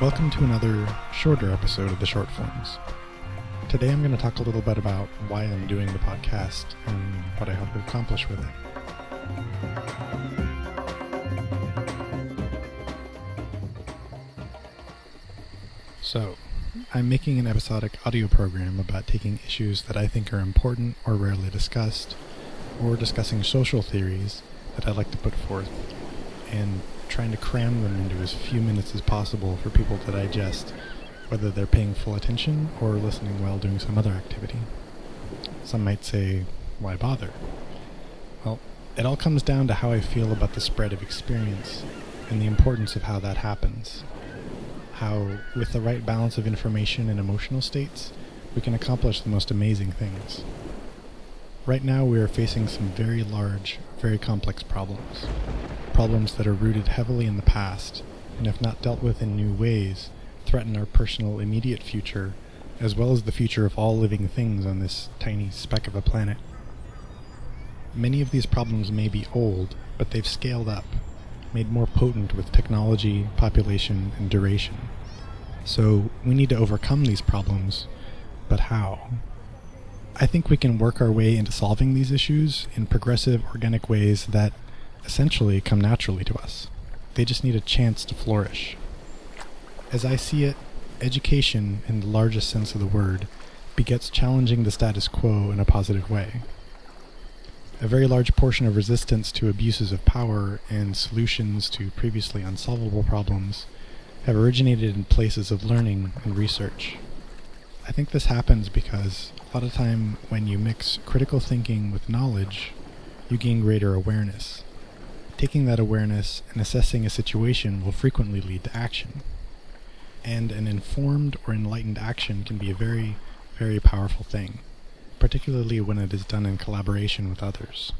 Welcome to another shorter episode of the short forms. Today I'm going to talk a little bit about why I'm doing the podcast and what I hope to accomplish with it. So, I'm making an episodic audio program about taking issues that I think are important or rarely discussed, or discussing social theories that I'd like to put forth, and trying to cram them into as few minutes as possible for people to digest, whether they're paying full attention or listening while doing some other activity. Some might say, why bother? Well, it all comes down to how I feel about the spread of experience and the importance of how that happens. How, with the right balance of information and emotional states, we can accomplish the most amazing things. Right now, we are facing some very large, very complex problems. Problems that are rooted heavily in the past, and if not dealt with in new ways, threaten our personal immediate future, as well as the future of all living things on this tiny speck of a planet. Many of these problems may be old, but they've scaled up, made more potent with technology, population, and duration. So we need to overcome these problems, but how? I think we can work our way into solving these issues in progressive, organic ways that essentially come naturally to us. They just need a chance to flourish. As I see it, education, in the largest sense of the word, begets challenging the status quo in a positive way. A very large portion of resistance to abuses of power and solutions to previously unsolvable problems have originated in places of learning and research. I think this happens because a lot of time when you mix critical thinking with knowledge, you gain greater awareness. Taking that awareness and assessing a situation will frequently lead to action. And an informed or enlightened action can be a very, very powerful thing, particularly when it is done in collaboration with others.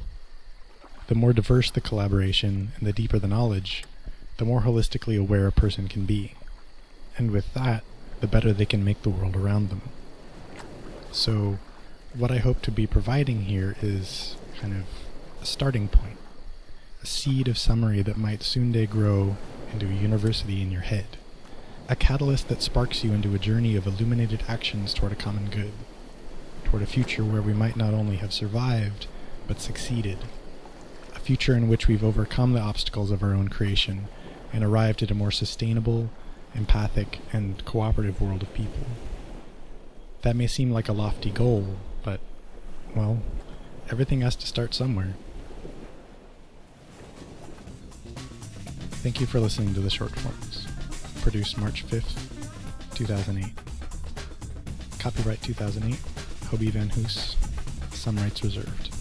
The more diverse the collaboration and the deeper the knowledge, the more holistically aware a person can be. And with that, the better they can make the world around them. So, what I hope to be providing here is kind of a starting point, a seed of summary that might soon day grow into a university in your head, a catalyst that sparks you into a journey of illuminated actions toward a common good, toward a future where we might not only have survived, but succeeded, a future in which we've overcome the obstacles of our own creation and arrived at a more sustainable, empathic, and cooperative world of people. That may seem like a lofty goal, but, well, everything has to start somewhere. Thank you for listening to the short forms. Produced March 5th, 2008. Copyright 2008, Hobie Van Hoos. Some rights reserved.